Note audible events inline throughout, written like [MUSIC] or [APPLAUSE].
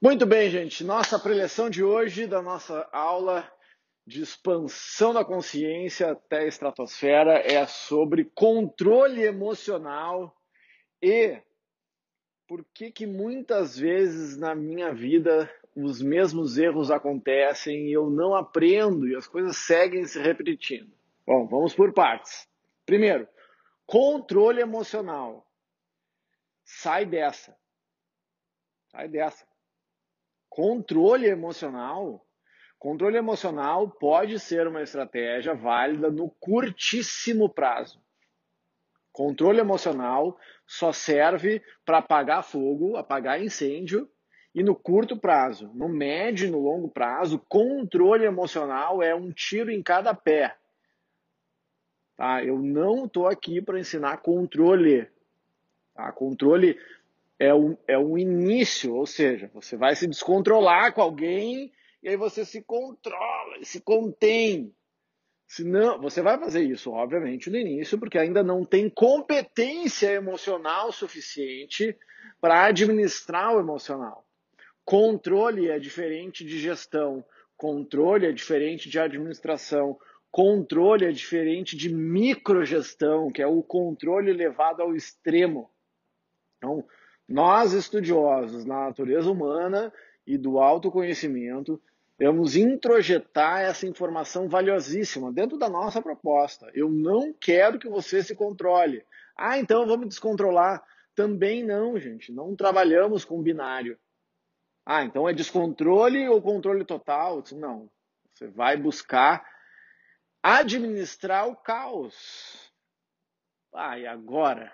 Muito bem, gente. Nossa preleção de hoje, da nossa aula de expansão da consciência até a estratosfera, é sobre controle emocional e por que, que muitas vezes na minha vida os mesmos erros acontecem e eu não aprendo e as coisas seguem se repetindo. Bom, vamos por partes. Primeiro, controle emocional. Sai dessa. Sai dessa. Controle emocional. Controle emocional pode ser uma estratégia válida no curtíssimo prazo. Controle emocional só serve para apagar fogo, apagar incêndio e no curto prazo. No médio e no longo prazo, controle emocional é um tiro em cada pé. Tá? Eu não estou aqui para ensinar controle. Tá? Controle é um, é um início, ou seja, você vai se descontrolar com alguém e aí você se controla, se contém. Senão, você vai fazer isso, obviamente, no início, porque ainda não tem competência emocional suficiente para administrar o emocional. Controle é diferente de gestão, controle é diferente de administração, controle é diferente de microgestão, que é o controle levado ao extremo. Então, nós estudiosos na natureza humana e do autoconhecimento Vamos introjetar essa informação valiosíssima dentro da nossa proposta. Eu não quero que você se controle. Ah, então vamos descontrolar. Também não, gente. Não trabalhamos com binário. Ah, então é descontrole ou controle total? Não. Você vai buscar administrar o caos. Ah, e agora?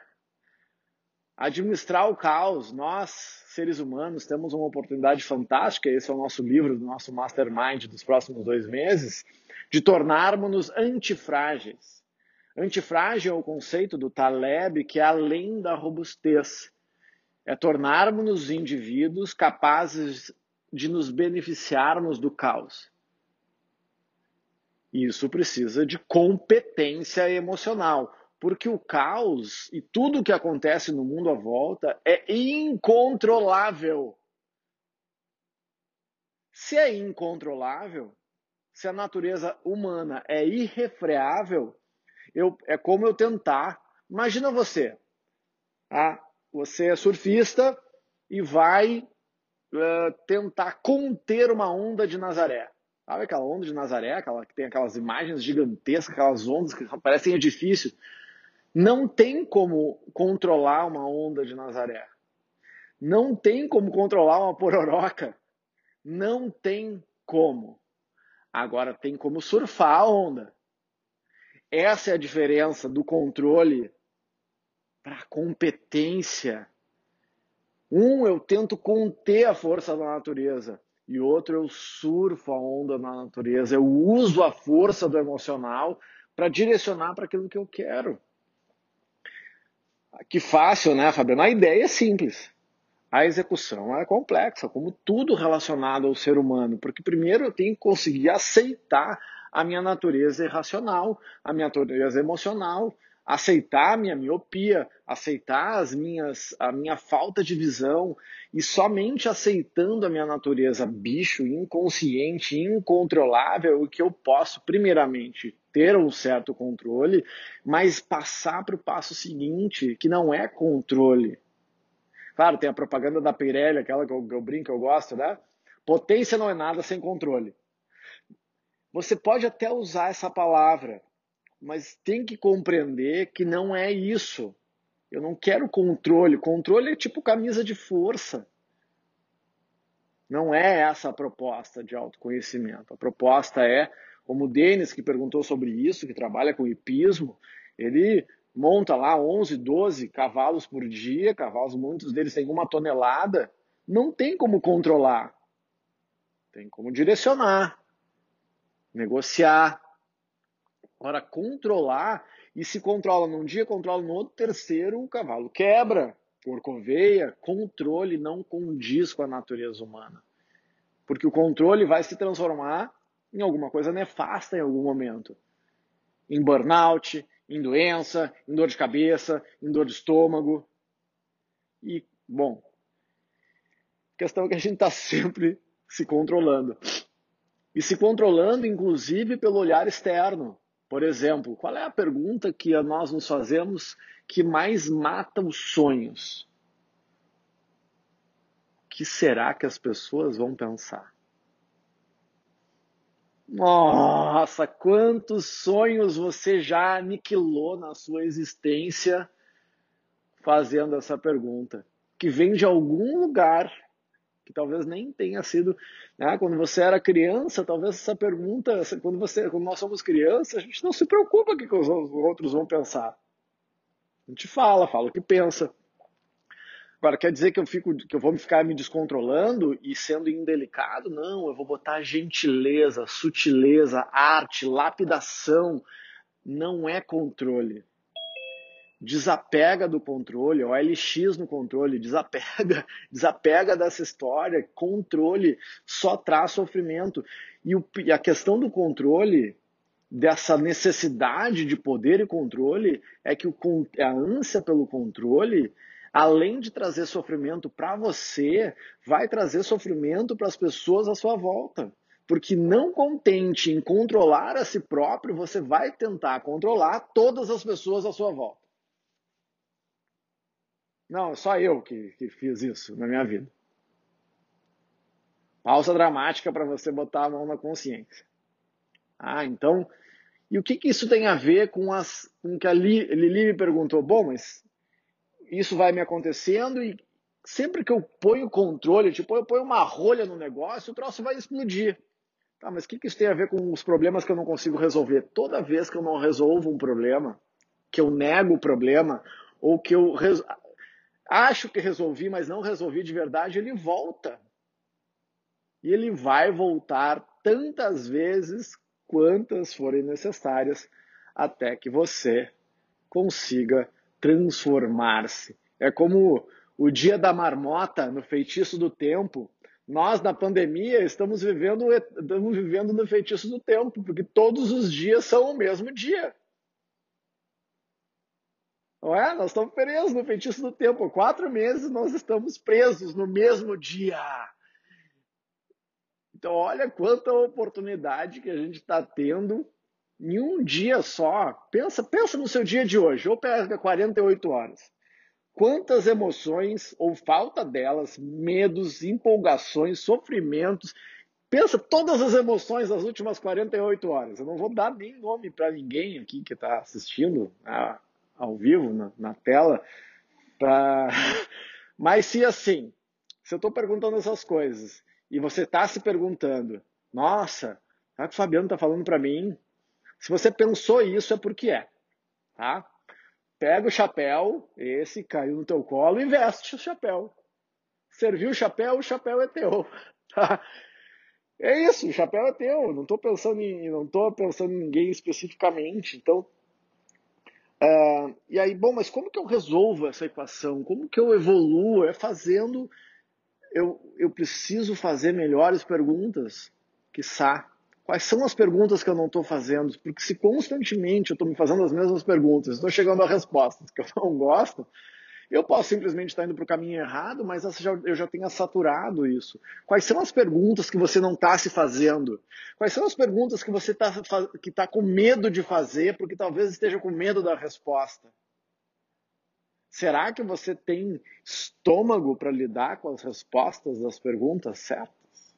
Administrar o caos. Nós, seres humanos, temos uma oportunidade fantástica, esse é o nosso livro, do nosso mastermind dos próximos dois meses, de tornarmos-nos antifrágeis. Antifrágil é o conceito do Taleb que é além da robustez. É tornarmos-nos indivíduos capazes de nos beneficiarmos do caos. Isso precisa de competência emocional porque o caos e tudo o que acontece no mundo à volta é incontrolável. Se é incontrolável, se a natureza humana é irrefreável, eu, é como eu tentar. Imagina você, ah, você é surfista e vai uh, tentar conter uma onda de Nazaré. Sabe aquela onda de Nazaré, aquela que tem aquelas imagens gigantescas, aquelas ondas que parecem edifícios? Não tem como controlar uma onda de Nazaré. Não tem como controlar uma pororoca. Não tem como. Agora tem como surfar a onda. Essa é a diferença do controle para a competência. Um, eu tento conter a força da natureza. E outro, eu surfo a onda na natureza. Eu uso a força do emocional para direcionar para aquilo que eu quero. Que fácil, né, Fabiano? A ideia é simples. A execução é complexa, como tudo relacionado ao ser humano, porque primeiro eu tenho que conseguir aceitar a minha natureza irracional, a minha natureza emocional, aceitar a minha miopia, aceitar as minhas, a minha falta de visão e somente aceitando a minha natureza bicho, inconsciente, incontrolável, que eu posso primeiramente ter um certo controle, mas passar para o passo seguinte, que não é controle. Claro, tem a propaganda da Pirelli, aquela que eu, que eu brinco, eu gosto, né? Potência não é nada sem controle. Você pode até usar essa palavra, mas tem que compreender que não é isso. Eu não quero controle. Controle é tipo camisa de força. Não é essa a proposta de autoconhecimento. A proposta é como o Denis, que perguntou sobre isso, que trabalha com hipismo, ele monta lá 11, 12 cavalos por dia, cavalos, muitos deles têm uma tonelada, não tem como controlar. Tem como direcionar, negociar. Agora, controlar, e se controla num dia, controla no outro, terceiro, o cavalo quebra. Corcoveia, controle não condiz com a natureza humana. Porque o controle vai se transformar em alguma coisa nefasta em algum momento. Em burnout, em doença, em dor de cabeça, em dor de estômago. E, bom, A questão é que a gente está sempre se controlando. E se controlando, inclusive, pelo olhar externo. Por exemplo, qual é a pergunta que nós nos fazemos que mais mata os sonhos? O que será que as pessoas vão pensar? Nossa, quantos sonhos você já aniquilou na sua existência fazendo essa pergunta? Que vem de algum lugar que talvez nem tenha sido, né? quando você era criança, talvez essa pergunta, quando você, quando nós somos crianças, a gente não se preocupa com o que os outros vão pensar. A gente fala, fala o que pensa. Agora, quer dizer que eu, fico, que eu vou ficar me descontrolando e sendo indelicado? Não, eu vou botar gentileza, sutileza, arte, lapidação. Não é controle desapega do controle, OLX no controle, desapega, [LAUGHS] desapega dessa história, controle só traz sofrimento. E, o, e a questão do controle, dessa necessidade de poder e controle, é que o, a ânsia pelo controle, além de trazer sofrimento para você, vai trazer sofrimento para as pessoas à sua volta. Porque não contente em controlar a si próprio, você vai tentar controlar todas as pessoas à sua volta. Não, só eu que, que fiz isso na minha vida. Pausa dramática para você botar a mão na consciência. Ah, então. E o que, que isso tem a ver com as com que a Lili me perguntou? Bom, mas isso vai me acontecendo e sempre que eu ponho controle, tipo, eu ponho uma rolha no negócio, o troço vai explodir. Tá, mas o que, que isso tem a ver com os problemas que eu não consigo resolver? Toda vez que eu não resolvo um problema, que eu nego o problema, ou que eu acho que resolvi, mas não resolvi de verdade, ele volta. E ele vai voltar tantas vezes quantas forem necessárias até que você consiga transformar-se. É como o dia da marmota no feitiço do tempo. Nós, na pandemia, estamos vivendo, estamos vivendo no feitiço do tempo, porque todos os dias são o mesmo dia. Não é? Nós estamos presos no feitiço do tempo. Quatro meses nós estamos presos no mesmo dia. Então, olha quanta oportunidade que a gente está tendo em um dia só. Pensa, pensa no seu dia de hoje, ou pega 48 horas. Quantas emoções ou falta delas, medos, empolgações, sofrimentos. Pensa todas as emoções das últimas 48 horas. Eu não vou dar nem nome para ninguém aqui que está assistindo. Ah, ao vivo, na, na tela. Pra... [LAUGHS] Mas se assim, se eu estou perguntando essas coisas e você está se perguntando, nossa, o que o Fabiano está falando para mim? Se você pensou isso é porque é, tá? Pega o chapéu, esse caiu no teu colo, e veste o chapéu. Serviu o chapéu, o chapéu é teu, [LAUGHS] tá? É isso, o chapéu é teu. Não estou pensando em, não tô pensando em ninguém especificamente. Então Uh, e aí, bom, mas como que eu resolvo essa equação? Como que eu evoluo? É fazendo. Eu, eu preciso fazer melhores perguntas, quiçá. Quais são as perguntas que eu não estou fazendo? Porque se constantemente eu estou me fazendo as mesmas perguntas, estou chegando a respostas que eu não gosto, eu posso simplesmente estar indo para o caminho errado, mas eu já tenho saturado isso. Quais são as perguntas que você não está se fazendo? Quais são as perguntas que você está que tá com medo de fazer, porque talvez esteja com medo da resposta? Será que você tem estômago para lidar com as respostas das perguntas certas?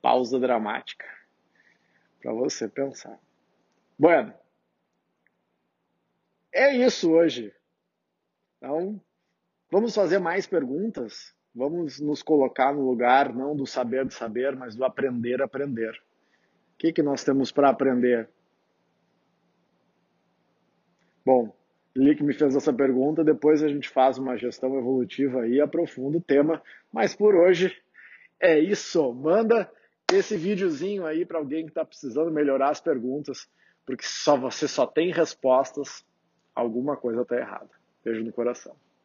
Pausa dramática para você pensar. Bueno, é isso hoje. Então, vamos fazer mais perguntas. Vamos nos colocar no lugar não do saber de saber, mas do aprender a aprender. O que, que nós temos para aprender? Bom, Lick me fez essa pergunta, depois a gente faz uma gestão evolutiva e aprofunda o tema, mas por hoje é isso. Manda esse videozinho aí para alguém que está precisando melhorar as perguntas, porque só você só tem respostas alguma coisa está errada. Beijo no coração.